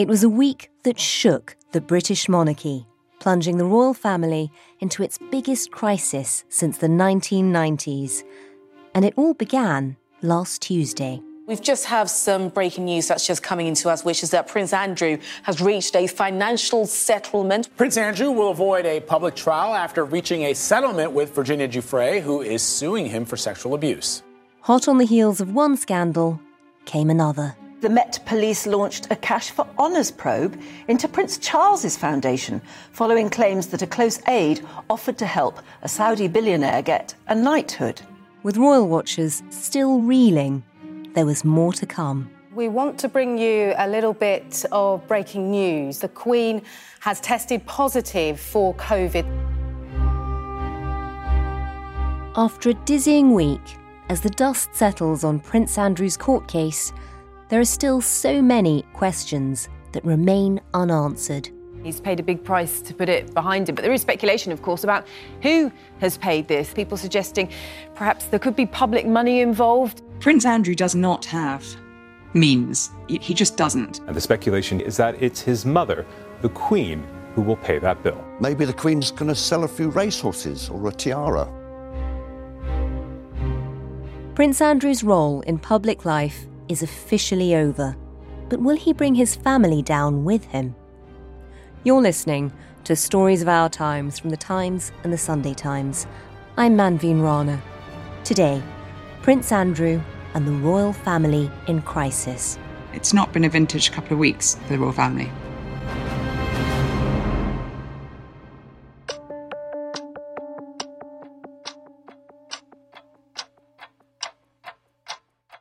It was a week that shook the British monarchy, plunging the royal family into its biggest crisis since the 1990s. And it all began last Tuesday. We've just have some breaking news that's just coming into us, which is that Prince Andrew has reached a financial settlement. Prince Andrew will avoid a public trial after reaching a settlement with Virginia Giuffre, who is suing him for sexual abuse. Hot on the heels of one scandal came another. The Met Police launched a Cash for Honours probe into Prince Charles's foundation following claims that a close aide offered to help a Saudi billionaire get a knighthood. With royal watchers still reeling, there was more to come. We want to bring you a little bit of breaking news. The Queen has tested positive for COVID. After a dizzying week, as the dust settles on Prince Andrew's court case, there are still so many questions that remain unanswered. He's paid a big price to put it behind him. But there is speculation, of course, about who has paid this. People suggesting perhaps there could be public money involved. Prince Andrew does not have means. He just doesn't. And the speculation is that it's his mother, the Queen, who will pay that bill. Maybe the Queen's going to sell a few racehorses or a tiara. Prince Andrew's role in public life is officially over. But will he bring his family down with him? You're listening to Stories of Our Times from the Times and the Sunday Times. I'm Manveen Rana. Today, Prince Andrew and the royal family in crisis. It's not been a vintage couple of weeks for the royal family.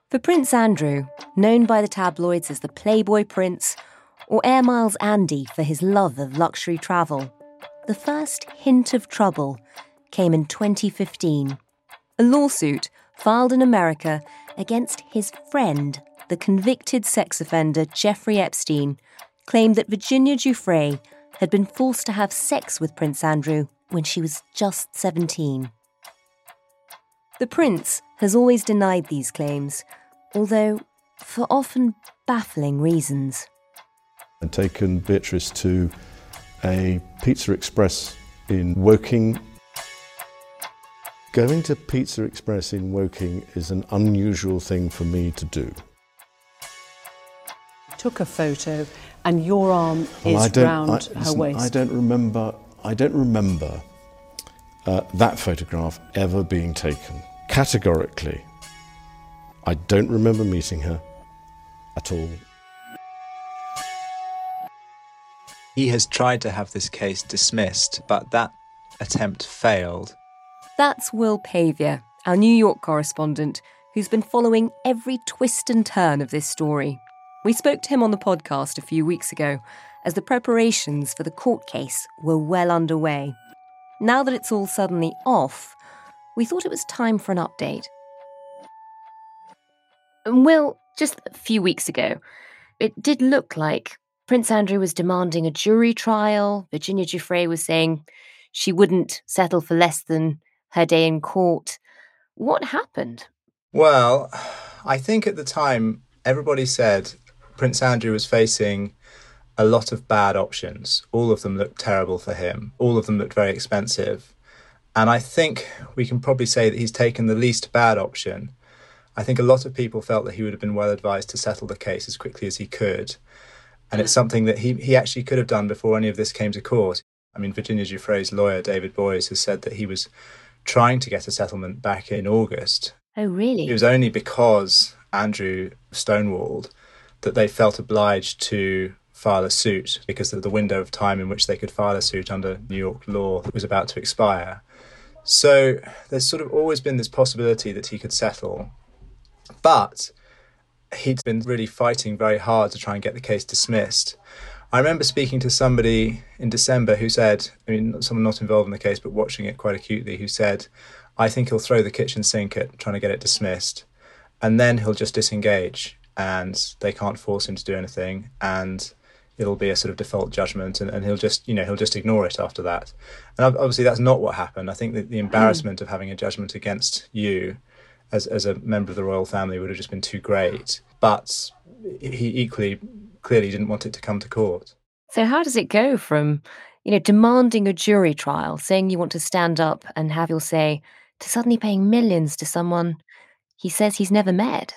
For Prince Andrew, known by the tabloids as the Playboy Prince, or Air Miles Andy for his love of luxury travel, the first hint of trouble came in 2015. A lawsuit filed in America against his friend, the convicted sex offender Jeffrey Epstein, claimed that Virginia Giuffre had been forced to have sex with Prince Andrew when she was just 17. The prince has always denied these claims, although for often baffling reasons. I'd taken Beatrice to a Pizza Express in Woking. Going to Pizza Express in Woking is an unusual thing for me to do. Took a photo, and your arm Well, is round I, her listen, waist. I don't remember. I don't remember uh, that photograph ever being taken. Categorically, I don't remember meeting her at all. He has tried to have this case dismissed, but that attempt failed. That's Will Pavia, our New York correspondent, who's been following every twist and turn of this story. We spoke to him on the podcast a few weeks ago as the preparations for the court case were well underway. Now that it's all suddenly off, we thought it was time for an update. Will, just a few weeks ago, it did look like Prince Andrew was demanding a jury trial. Virginia Giuffre was saying she wouldn't settle for less than her day in court. What happened? Well, I think at the time everybody said Prince Andrew was facing a lot of bad options. All of them looked terrible for him, all of them looked very expensive. And I think we can probably say that he's taken the least bad option. I think a lot of people felt that he would have been well advised to settle the case as quickly as he could. And it's something that he, he actually could have done before any of this came to court. I mean, Virginia Giuffre's lawyer, David Boies, has said that he was trying to get a settlement back in August. Oh, really? It was only because Andrew stonewalled that they felt obliged to file a suit because of the window of time in which they could file a suit under New York law was about to expire. So there's sort of always been this possibility that he could settle. But he'd been really fighting very hard to try and get the case dismissed. I remember speaking to somebody in December who said, I mean, someone not involved in the case, but watching it quite acutely, who said, I think he'll throw the kitchen sink at trying to get it dismissed. And then he'll just disengage and they can't force him to do anything. And it'll be a sort of default judgment and, and he'll just, you know, he'll just ignore it after that. And obviously that's not what happened. I think that the embarrassment mm. of having a judgment against you as, as a member of the royal family would have just been too great. But he equally clearly didn't want it to come to court. So, how does it go from, you know, demanding a jury trial, saying you want to stand up and have your say, to suddenly paying millions to someone he says he's never met?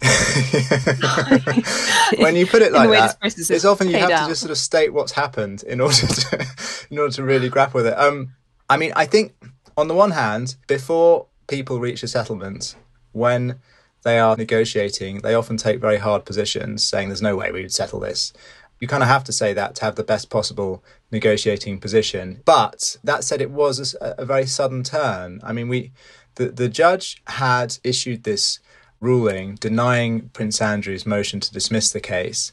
when you put it like that, it's often you have out. to just sort of state what's happened in order to in order to really grapple with it. Um, I mean, I think on the one hand, before people reach a settlement, when they are negotiating, they often take very hard positions, saying there's no way we would settle this. You kind of have to say that to have the best possible negotiating position. But that said, it was a, a very sudden turn. I mean, we the, the judge had issued this ruling denying Prince Andrew's motion to dismiss the case.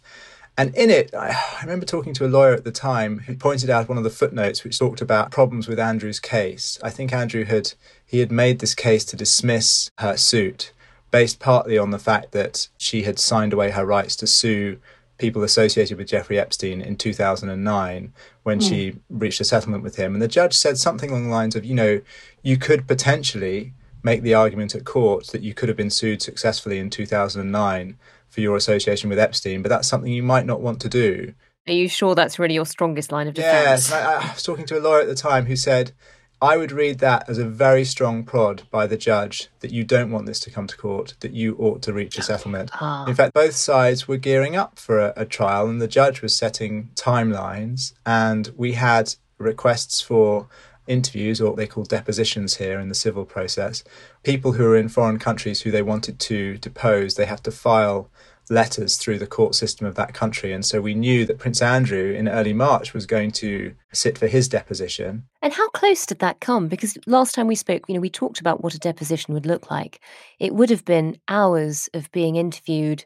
And in it, I, remember talking to a lawyer at the time who pointed out one of the footnotes which talked about problems with Andrew's case. I think Andrew had he had made this case to dismiss her suit based partly on the fact that she had signed away her rights to sue people associated with Jeffrey Epstein in 2009 when mm. she reached a settlement with him. And the judge said something along the lines of, you know, you could potentially make the argument at court that you could have been sued successfully in 2009 for your association with Epstein, but that's something you might not want to do. Are you sure that's really your strongest line of defense? Yes. I, I was talking to a lawyer at the time who said, I would read that as a very strong prod by the judge that you don't want this to come to court, that you ought to reach a settlement. Ah. In fact, both sides were gearing up for a, a trial, and the judge was setting timelines, and we had requests for interviews, or what they call depositions here in the civil process. People who are in foreign countries who they wanted to depose, they have to file letters through the court system of that country. And so we knew that Prince Andrew in early March was going to sit for his deposition. And how close did that come? Because last time we spoke, you know, we talked about what a deposition would look like. It would have been hours of being interviewed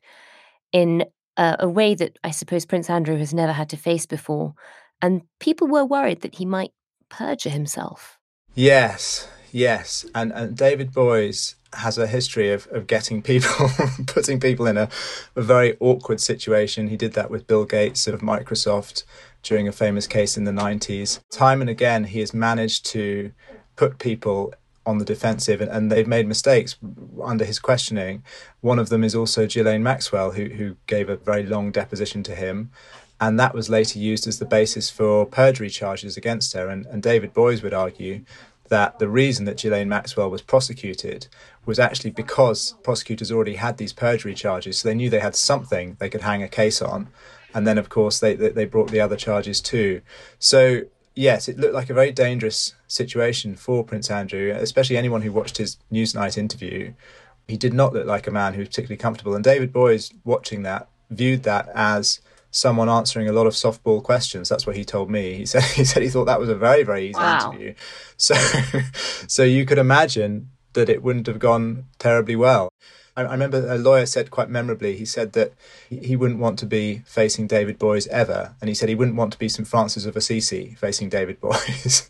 in a, a way that I suppose Prince Andrew has never had to face before. And people were worried that he might perjure himself. Yes, yes. And, and David Boies has a history of, of getting people, putting people in a, a very awkward situation. He did that with Bill Gates of Microsoft during a famous case in the 90s. Time and again, he has managed to put people on the defensive and, and they've made mistakes under his questioning. One of them is also Ghislaine Maxwell, who, who gave a very long deposition to him. And that was later used as the basis for perjury charges against her. And, and David Boies would argue that the reason that Ghislaine Maxwell was prosecuted was actually because prosecutors already had these perjury charges, so they knew they had something they could hang a case on, and then of course they they brought the other charges too. So yes, it looked like a very dangerous situation for Prince Andrew, especially anyone who watched his Newsnight interview. He did not look like a man who was particularly comfortable, and David Boies watching that viewed that as someone answering a lot of softball questions. That's what he told me. He said he said he thought that was a very very easy wow. interview. So so you could imagine that it wouldn't have gone terribly well. I, I remember a lawyer said quite memorably. He said that he, he wouldn't want to be facing David Boies ever, and he said he wouldn't want to be St Francis of Assisi facing David Boies.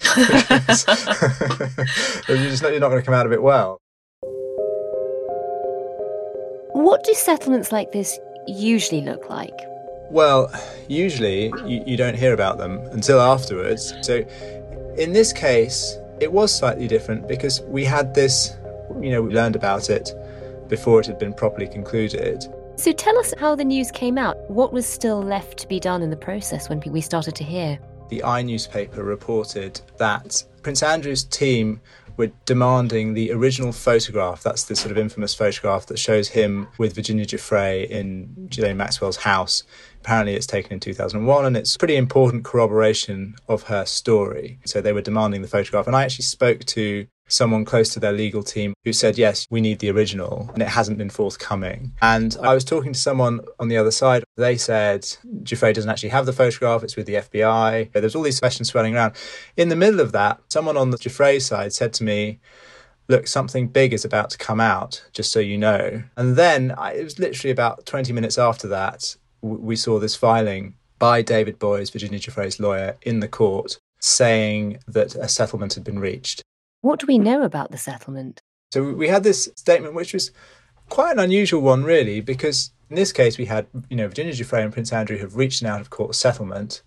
you're just not, you're not going to come out of it well. What do settlements like this usually look like? Well, usually you, you don't hear about them until afterwards. So in this case, it was slightly different because we had this, you know, we learned about it before it had been properly concluded. So tell us how the news came out. What was still left to be done in the process when we started to hear? The i newspaper reported that Prince Andrew's team were demanding the original photograph. That's the sort of infamous photograph that shows him with Virginia Giuffre in Ghislaine Maxwell's house. Apparently, it's taken in 2001 and it's pretty important corroboration of her story. So they were demanding the photograph. And I actually spoke to someone close to their legal team who said, yes, we need the original, and it hasn't been forthcoming. And I was talking to someone on the other side. They said, Giuffre doesn't actually have the photograph, it's with the FBI. There's all these questions swirling around. In the middle of that, someone on the Giuffre side said to me, look, something big is about to come out, just so you know. And then I, it was literally about 20 minutes after that, w- we saw this filing by David Boies, Virginia Giuffre's lawyer, in the court saying that a settlement had been reached. What do we know about the settlement? So we had this statement, which was quite an unusual one, really, because in this case we had, you know, Virginia Giuffre and Prince Andrew have reached an out of court settlement.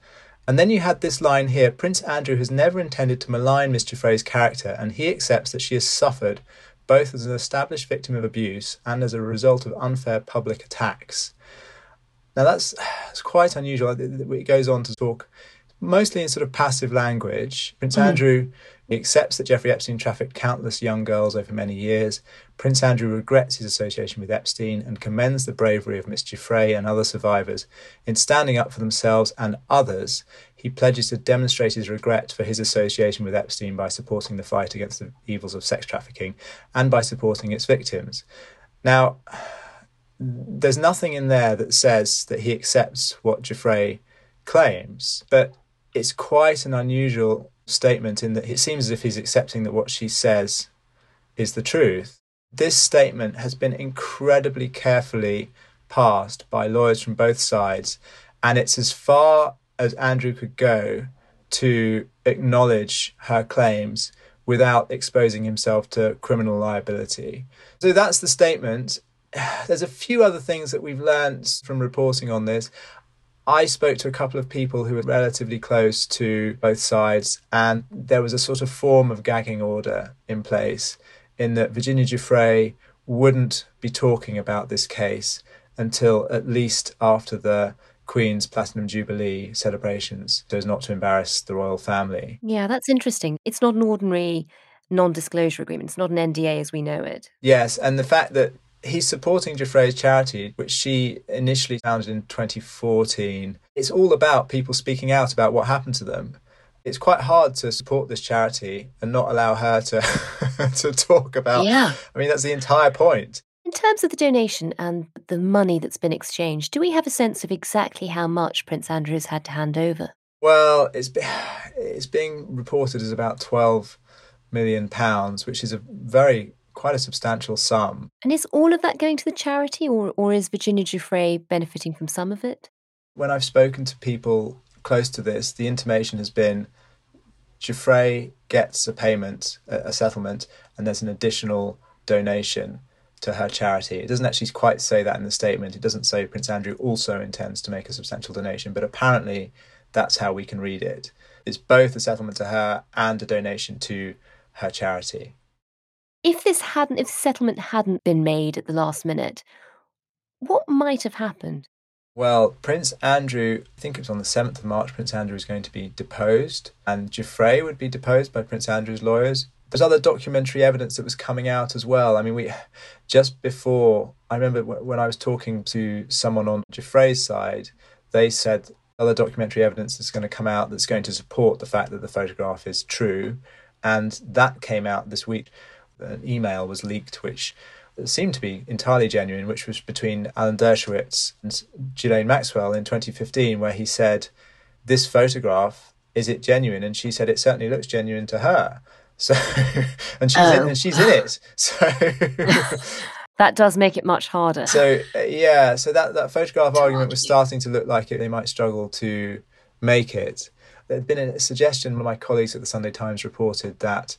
And then you had this line here Prince Andrew has never intended to malign Miss Giuffre's character, and he accepts that she has suffered both as an established victim of abuse and as a result of unfair public attacks. Now that's, that's quite unusual. It goes on to talk mostly in sort of passive language. Prince mm. Andrew accepts that Jeffrey Epstein trafficked countless young girls over many years. Prince Andrew regrets his association with Epstein and commends the bravery of Miss Giuffre and other survivors. In standing up for themselves and others, he pledges to demonstrate his regret for his association with Epstein by supporting the fight against the evils of sex trafficking and by supporting its victims. Now, there's nothing in there that says that he accepts what Giuffre claims, but it's quite an unusual statement in that it seems as if he's accepting that what she says is the truth. This statement has been incredibly carefully passed by lawyers from both sides, and it's as far as Andrew could go to acknowledge her claims without exposing himself to criminal liability. So that's the statement. There's a few other things that we've learned from reporting on this. I spoke to a couple of people who were relatively close to both sides, and there was a sort of form of gagging order in place in that Virginia Giuffre wouldn't be talking about this case until at least after the Queen's Platinum Jubilee celebrations, so as not to embarrass the royal family. Yeah, that's interesting. It's not an ordinary non disclosure agreement, it's not an NDA as we know it. Yes, and the fact that he's supporting Giuffre's charity, which she initially founded in 2014. It's all about people speaking out about what happened to them. It's quite hard to support this charity and not allow her to to talk about. Yeah. I mean, that's the entire point. In terms of the donation and the money that's been exchanged, do we have a sense of exactly how much Prince Andrew has had to hand over? Well, it's it's being reported as about 12 million pounds, which is a very quite a substantial sum. And is all of that going to the charity, or, or is Virginia Giuffre benefiting from some of it? When I've spoken to people close to this, the intimation has been Giuffre gets a payment, a, settlement, and there's an additional donation to her charity. It doesn't actually quite say that in the statement. It doesn't say Prince Andrew also intends to make a substantial donation, but apparently that's how we can read it. It's both a settlement to her and a donation to her charity if this hadn't, if settlement hadn't been made at the last minute, what might have happened? Well, Prince Andrew, I think it was on the 7th of March, Prince Andrew was going to be deposed, and Giuffre would be deposed by Prince Andrew's lawyers. There's other documentary evidence that was coming out as well. I mean, we just before, I remember when I was talking to someone on Giuffre's side, they said other documentary evidence is going to come out that's going to support the fact that the photograph is true. And that came out this week an email was leaked which seemed to be entirely genuine, which was between Alan Dershowitz and Ghislaine Maxwell in 2015, where he said, This photograph, is it genuine? And she said, It certainly looks genuine to her. So, and she's, oh. in, and she's in it. So, that does make it much harder. So, uh, yeah, so that, that photograph argument was starting to look like it, they might struggle to make it. There had been a suggestion, one of my colleagues at the Sunday Times reported that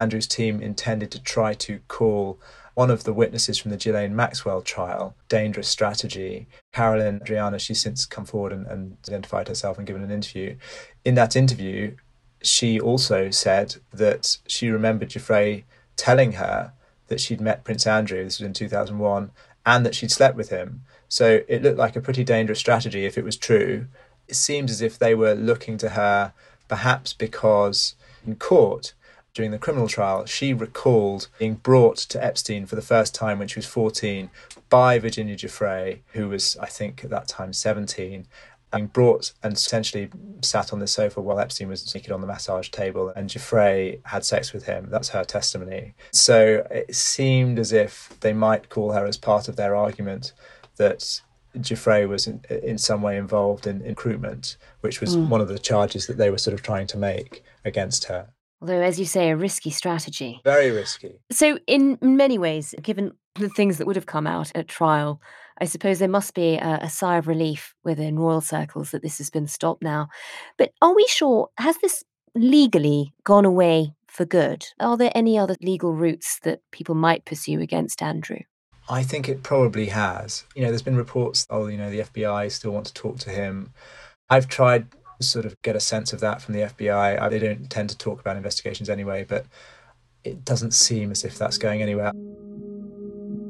Andrew's team intended to try to call one of the witnesses from the Ghislaine Maxwell trial, Dangerous Strategy. Carolyn Andriano, she's since come forward and, and identified herself and given an interview. In that interview, she also said that she remembered Giuffre telling her that she'd met Prince Andrew, this was in 2001, and that she'd slept with him. So it looked like a pretty dangerous strategy if it was true. It seems as if they were looking to her perhaps because in court during the criminal trial, she recalled being brought to Epstein for the first time when she was 14 by Virginia Giuffre, who was, I think, at that time 17, being brought and essentially sat on the sofa while Epstein was naked on the massage table and Giuffre had sex with him. That's her testimony. So it seemed as if they might call her as part of their argument that Giuffre was in, in some way involved in, in recruitment, which was mm. one of the charges that they were sort of trying to make against her. Although, as you say, a risky strategy. Very risky. So, in many ways, given the things that would have come out at trial, I suppose there must be a, a, sigh of relief within royal circles that this has been stopped now. But are we sure, has this legally gone away for good? Are there any other legal routes that people might pursue against Andrew? I think it probably has. You know, there's been reports, oh, you know, the FBI still want to talk to him. I've tried sort of get a sense of that from the FBI. They don't tend to talk about investigations anyway, but it doesn't seem as if that's going anywhere.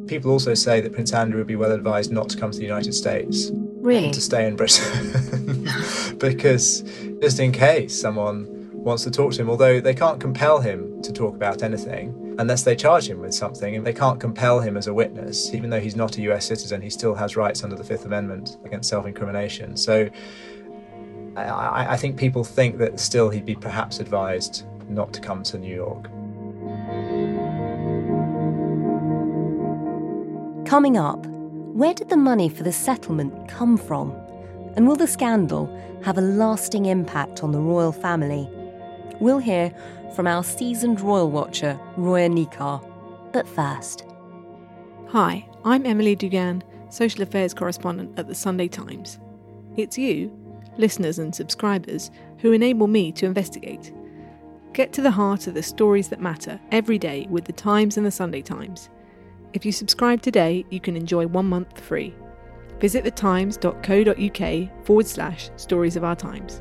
People also say that Prince Andrew would be well advised not to come to the United States. Really? To stay in Britain. because just in case someone wants to talk to him, although they can't compel him to talk about anything unless they charge him with something, and they can't compel him as a witness. Even though he's not a US citizen, he still has rights under the Fifth Amendment against self incrimination. So I, I think people think that still he'd be perhaps advised not to come to New York. Coming up, where did the money for the settlement come from? And will the scandal have a lasting impact on the royal family? We'll hear from our seasoned royal watcher, Roya Nikkhah. But first. Hi, I'm Emily Dugan, social affairs correspondent at the Sunday Times. It's you, listeners and subscribers, who enable me to investigate. Get to the heart of the stories that matter every day with the Times and the Sunday Times. If you subscribe today, you can enjoy one month free. Visit thetimes.co.uk forward slash stories of our times.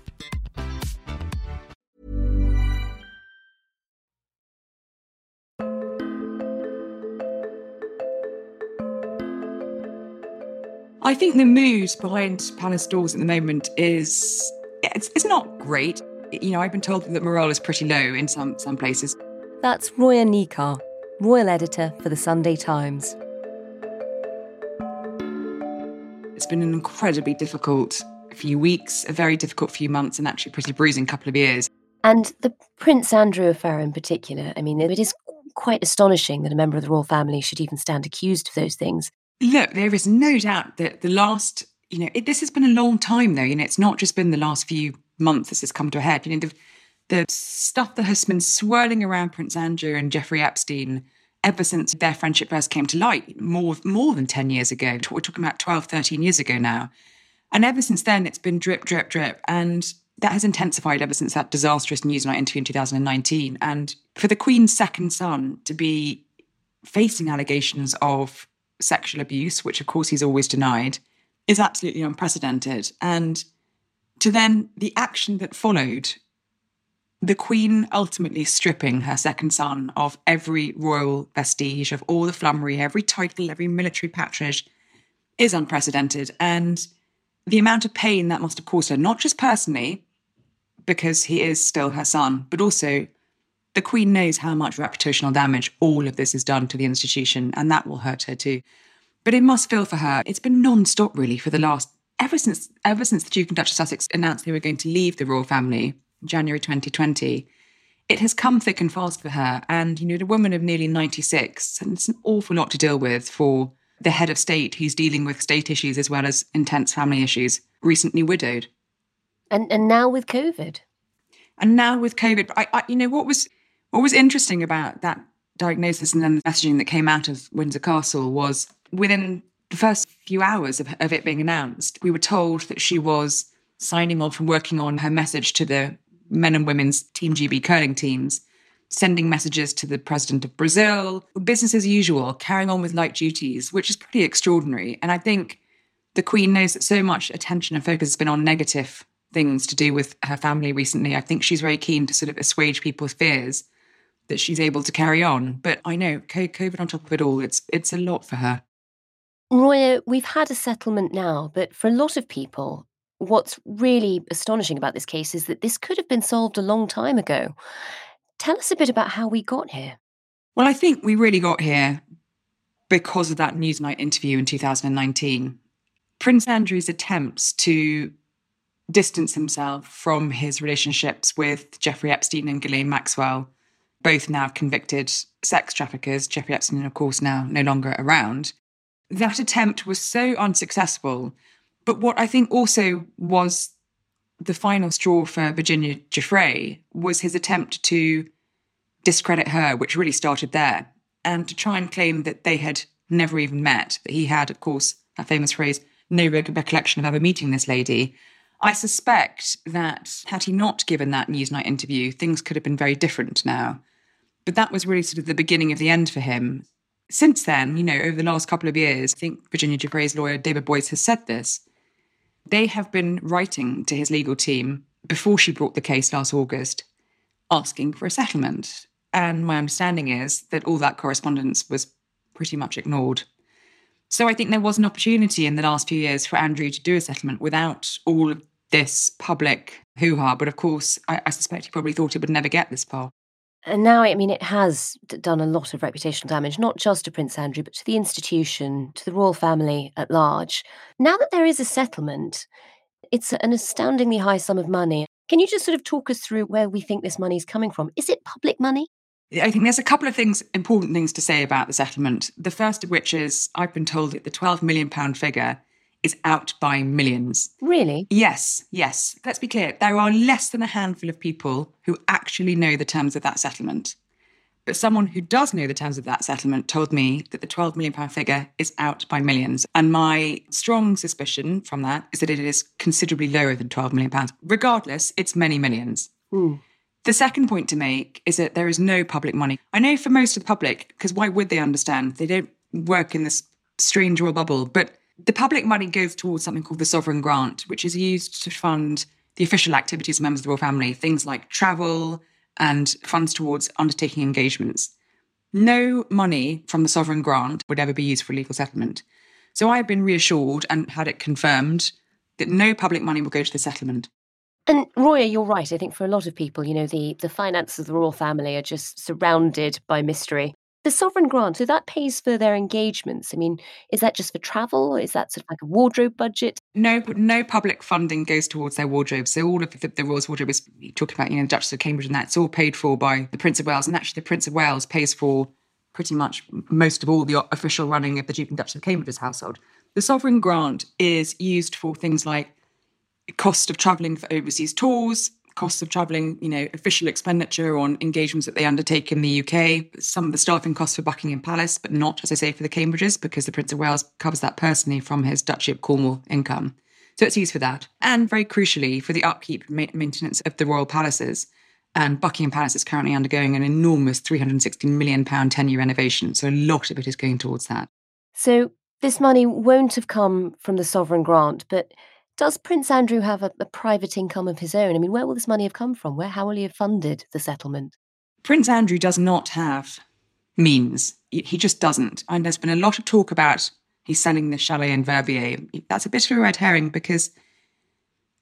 I think the mood behind Palace doors at the moment is it's, it's not great. You know, I've been told that morale is pretty low in some some places. That's Roya Nikkhah, royal editor for the Sunday Times. It's been an incredibly difficult few weeks, a very difficult few months, and actually pretty bruising couple of years. And the Prince Andrew affair in particular, I mean, it is quite astonishing that a member of the royal family should even stand accused of those things. Look, there is no doubt that the last, you know, it, this has been a long time though. You know, it's not just been the last few months this has come to a head. You know, the, the stuff that has been swirling around Prince Andrew and Jeffrey Epstein ever since their friendship first came to light, more, more than 10 years ago. We're talking about 12, 13 years ago now. And ever since then, it's been drip, drip, drip. And that has intensified ever since that disastrous Newsnight interview in 2019. And for the Queen's second son to be facing allegations of sexual abuse, which of course he's always denied, is absolutely unprecedented. And to then the action that followed, the Queen ultimately stripping her second son of every royal vestige, of all the flummery, every title, every military patronage, is unprecedented. And the amount of pain that must have caused her, not just personally, because he is still her son, but also the Queen knows how much reputational damage all of this has done to the institution, and that will hurt her too. But it must feel for her. It's been non-stop really for the last ever since ever since the Duke and Duchess of Sussex announced they were going to leave the royal family in January 2020. It has come thick and fast for her. And you know, the woman of nearly 96, and it's an awful lot to deal with for the head of state who's dealing with state issues as well as intense family issues, recently widowed. And and now with COVID. And now with COVID, I, I you know what was what was interesting about that diagnosis and then the messaging that came out of Windsor Castle was within the first few hours of, of it being announced, we were told that she was signing off and working on her message to the men and women's Team GB curling teams, sending messages to the president of Brazil, business as usual, carrying on with light duties, which is pretty extraordinary. And I think the Queen knows that so much attention and focus has been on negative things to do with her family recently. I think she's very keen to sort of assuage people's fears that she's able to carry on. But I know COVID on top of it all, it's it's a lot for her. Roya, we've had a settlement now, but for a lot of people, what's really astonishing about this case is that this could have been solved a long time ago. Tell us a bit about how we got here. Well, I think we really got here because of that Newsnight interview in 2019. Prince Andrew's attempts to distance himself from his relationships with Jeffrey Epstein and Ghislaine Maxwell, both now convicted sex traffickers, Jeffrey Epstein, of course, now no longer around. That attempt was so unsuccessful. But what I think also was the final straw for Virginia Giuffre was his attempt to discredit her, which really started there, and to try and claim that they had never even met, that he had, of course, that famous phrase, no recollection of ever meeting this lady. I suspect that had he not given that Newsnight interview, things could have been very different now. But that was really sort of the beginning of the end for him. Since then, you know, over the last couple of years, I think Virginia Giuffre's lawyer, David Boies, has said this. They have been writing to his legal team before she brought the case last August, asking for a settlement. And my understanding is that all that correspondence was pretty much ignored. So I think there was an opportunity in the last few years for Andrew to do a settlement without all of this public hoo ha. But of course, I, I, suspect he probably thought it would never get this far. And now, I mean, it has done a lot of reputational damage, not just to Prince Andrew, but to the institution, to the royal family at large. Now that there is a settlement, it's an astoundingly high sum of money. Can you just sort of talk us through where we think this money is coming from? Is it public money? I think there's a couple of things, important things to say about the settlement. The first of which is I've been told that the £12 million figure is out by millions. Really? Yes, yes. Let's be clear. There are less than a handful of people who actually know the terms of that settlement. But someone who does know the terms of that settlement told me that the £12 million figure is out by millions. And my strong suspicion from that is that it is considerably lower than £12 million. Regardless, it's many millions. Mm. The second point to make is that there is no public money. I know for most of the public, because why would they understand? They don't work in this strange royal bubble. But the public money goes towards something called the sovereign grant, which is used to fund the official activities of members of the royal family, things like travel and funds towards undertaking engagements. No money from the sovereign grant would ever be used for a legal settlement. So I have been reassured and had it confirmed that no public money will go to the settlement. And Roya, you're right. I think for a lot of people, you know, the, the finances of the royal family are just surrounded by mystery. The sovereign grant, so that pays for their engagements. I mean, is that just for travel? Is that sort of like a wardrobe budget? No, no public funding goes towards their wardrobe. So all of the, the Royal's wardrobe is talking about, you know, the Duchess of Cambridge and that. It's all paid for by the Prince of Wales. And actually, the Prince of Wales pays for pretty much most of all the official running of the Duke and Duchess of Cambridge's household. The sovereign grant is used for things like cost of travelling for overseas tours, costs of travelling, you know, official expenditure on engagements that they undertake in the UK, some of the staffing costs for Buckingham Palace, but not, as I say, for the Cambridges, because the Prince of Wales covers that personally from his Duchy of Cornwall income. So it's used for that. And very crucially, for the upkeep and maintenance of the royal palaces. And Buckingham Palace is currently undergoing an enormous £360 million 10 year renovation. So a lot of it is going towards that. So this money won't have come from the sovereign grant, but does Prince Andrew have a, a, private income of his own? I mean, where will this money have come from? Where, how will he have funded the settlement? Prince Andrew does not have means. He just doesn't. And there's been a lot of talk about he's selling the chalet in Verbier. That's a bit of a red herring because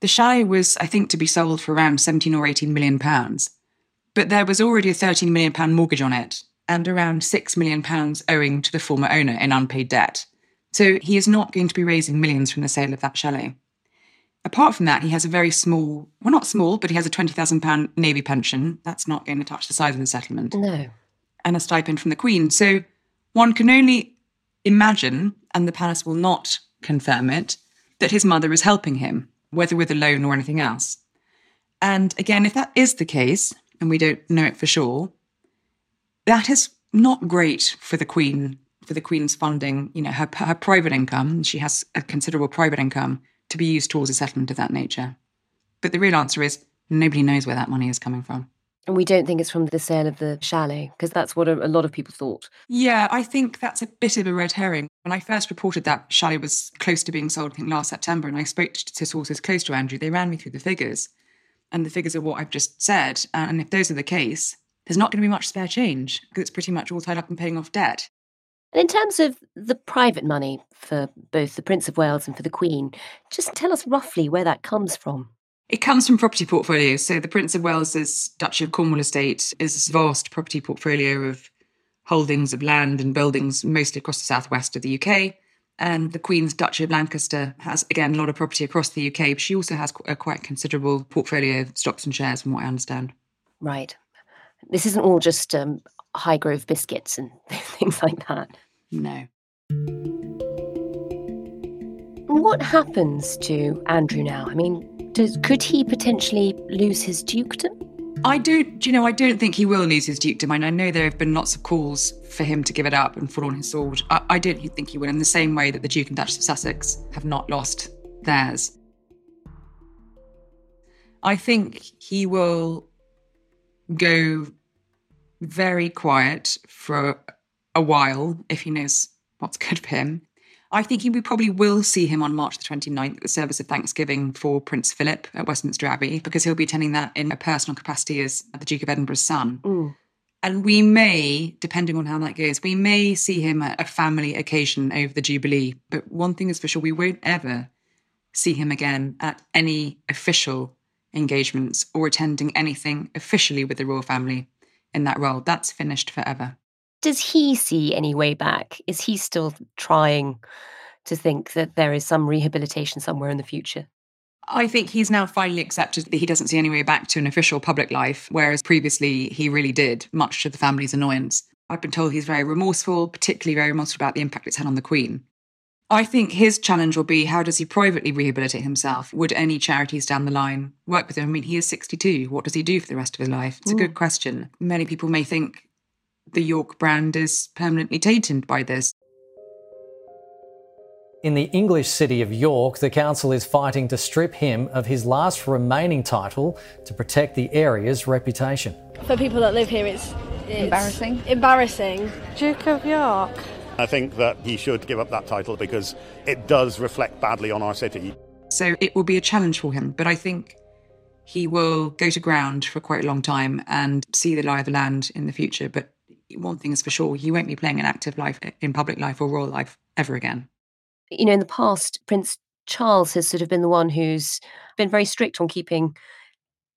the chalet was, I think, to be sold for around 17 or 18 million pounds. But there was already a 13 million pound mortgage on it and around 6 million pounds owing to the former owner in unpaid debt. So he is not going to be raising millions from the sale of that chalet. Apart from that, he has a very small, well, not small, but he has a £20,000 Navy pension. That's not going to touch the size of the settlement. No. And a stipend from the Queen. So one can only imagine, and the palace will not confirm it, that his mother is helping him, whether with a loan or anything else. And again, if that is the case, and we don't know it for sure, that is not great for the Queen, for the Queen's funding, you know, her, her private income. She has a considerable private income to be used towards a settlement of that nature. But the real answer is nobody knows where that money is coming from. And we don't think it's from the sale of the chalet, because that's what a, a, lot of people thought. Yeah, I think that's a bit of a red herring. When I first reported that chalet was close to being sold, I think last September, and I spoke to sources close to Andrew, they ran me through the figures. And the figures are what I've just said. And if those are the case, there's not going to be much spare change because it's pretty much all tied up in paying off debt. And in terms of the private money for both the Prince of Wales and for the Queen, just tell us roughly where that comes from. It comes from property portfolios. So the Prince of Wales's Duchy of Cornwall estate is this vast property portfolio of holdings of land and buildings, mostly across the southwest of the UK. And the Queen's Duchy of Lancaster has, again, a lot of property across the UK, but she also has a quite considerable portfolio of stocks and shares, from what I understand. Right. This isn't all just um, Highgrove biscuits and things like that. No. What happens to Andrew now? I mean, does, could he potentially lose his dukedom? I don't, you know, I don't think he will lose his dukedom. And I know there have been lots of calls for him to give it up and fall on his sword. I, I don't think he will, in the same way that the Duke and Duchess of Sussex have not lost theirs. I think he will go very quiet for a while if he knows what's good for him. I think we probably will see him on March the 29th at the service of Thanksgiving for Prince Philip at Westminster Abbey, because he'll be attending that in a personal capacity as the Duke of Edinburgh's son. Mm. And we may, depending on how that goes, we may see him at a family occasion over the Jubilee. But one thing is for sure, we won't ever see him again at any official engagements or attending anything officially with the royal family in that role. That's finished forever. Does he see any way back? Is he still trying to think that there is some rehabilitation somewhere in the future? I think he's now finally accepted that he doesn't see any way back to an official public life, whereas previously he really did, much to the family's annoyance. I've been told he's very remorseful, particularly very remorseful about the impact it's had on the Queen. I think his challenge will be how does he privately rehabilitate himself? Would any charities down the line work with him? I mean, he is 62. What does he do for the rest of his life? It's a good question. Many people may think the York brand is permanently tainted by this. In the English city of York, the council is fighting to strip him of his last remaining title to protect the area's reputation. For people that live here, it's, it's Embarrassing. Embarrassing. Duke of York. I think that he should give up that title because it does reflect badly on our city. So it will be a challenge for him, but I think he will go to ground for quite a long time and see the lie of the land in the future. But one thing is for sure, he won't be playing an active life in public life or royal life ever again. You know, in the past, Prince Charles has sort of been the one who's been very strict on keeping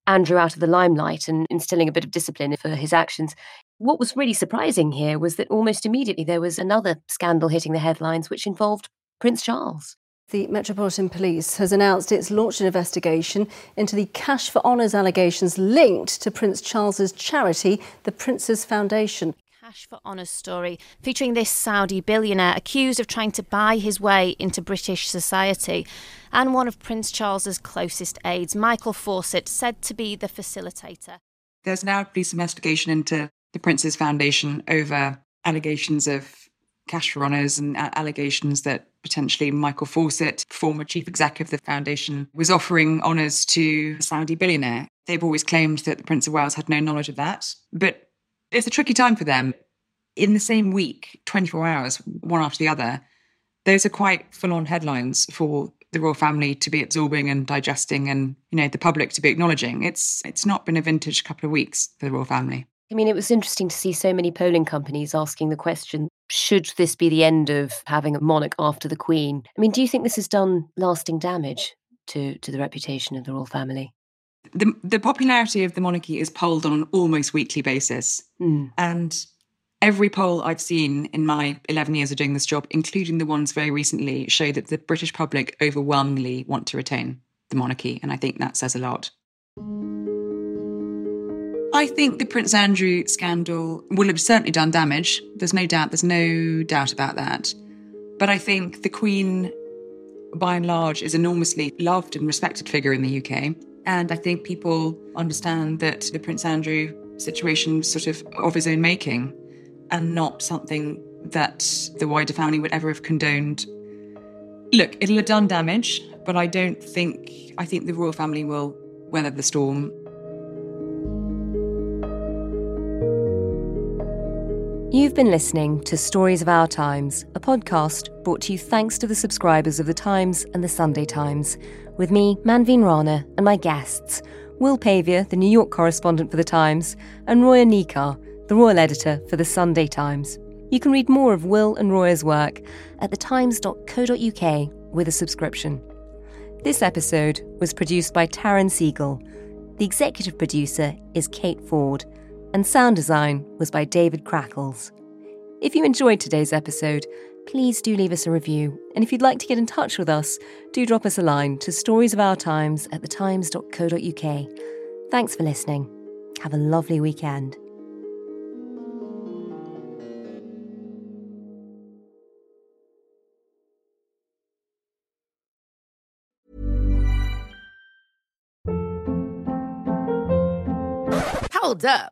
Andrew out of the limelight and instilling a bit of discipline for his actions. What was really surprising here was that almost immediately there was another scandal hitting the headlines, which involved Prince Charles. The Metropolitan Police has announced it's launched an investigation into the cash for honours allegations linked to Prince Charles's charity, the Prince's Foundation. Cash for Honours story featuring this Saudi billionaire accused of trying to buy his way into British society. And one of Prince Charles's closest aides, Michael Fawcett, said to be the facilitator. There's now a police investigation into the Prince's Foundation over allegations of cash for honours and allegations that potentially Michael Fawcett, former chief executive of the foundation, was offering honours to a Saudi billionaire. They've always claimed that the Prince of Wales had no knowledge of that. But it's a tricky time for them. In the same week, 24 hours, one after the other, those are quite full on headlines for the royal family to be absorbing and digesting and you know the public to be acknowledging it's it's not been a vintage couple of weeks for the royal family I mean, it was interesting to see so many polling companies asking the question should this be the end of having a monarch after the Queen? I mean, do you think this has done lasting damage to, to the reputation of the royal family? The, the popularity of the monarchy is polled on an almost weekly basis. Mm. And every poll I've seen in my 11 years of doing this job, including the ones very recently, show that the British public overwhelmingly want to retain the monarchy. And I think that says a lot. I think the Prince Andrew scandal will have certainly done damage. There's no doubt, there's no doubt about that. But I think the Queen, by and large, is enormously loved and respected figure in the UK. And I think people understand that the Prince Andrew situation sort of of his own making and not something that the wider family would ever have condoned. Look, it'll have done damage, but I don't think, I think the royal family will weather the storm You've been listening to Stories of Our Times, a podcast brought to you thanks to the subscribers of The Times and The Sunday Times, with me, Manveen Rana, and my guests, Will Pavia, the New York correspondent for The Times, and Roya Nikkhah, the royal editor for The Sunday Times. You can read more of Will and Roya's work at thetimes.co.uk with a subscription. This episode was produced by Taryn Siegel. The executive producer is Kate Ford, and sound design was by David Crackles. If you enjoyed today's episode, please do leave us a review. And if you'd like to get in touch with us, do drop us a line to stories of our times at thetimes.co.uk. Thanks for listening. Have a lovely weekend. Hold up.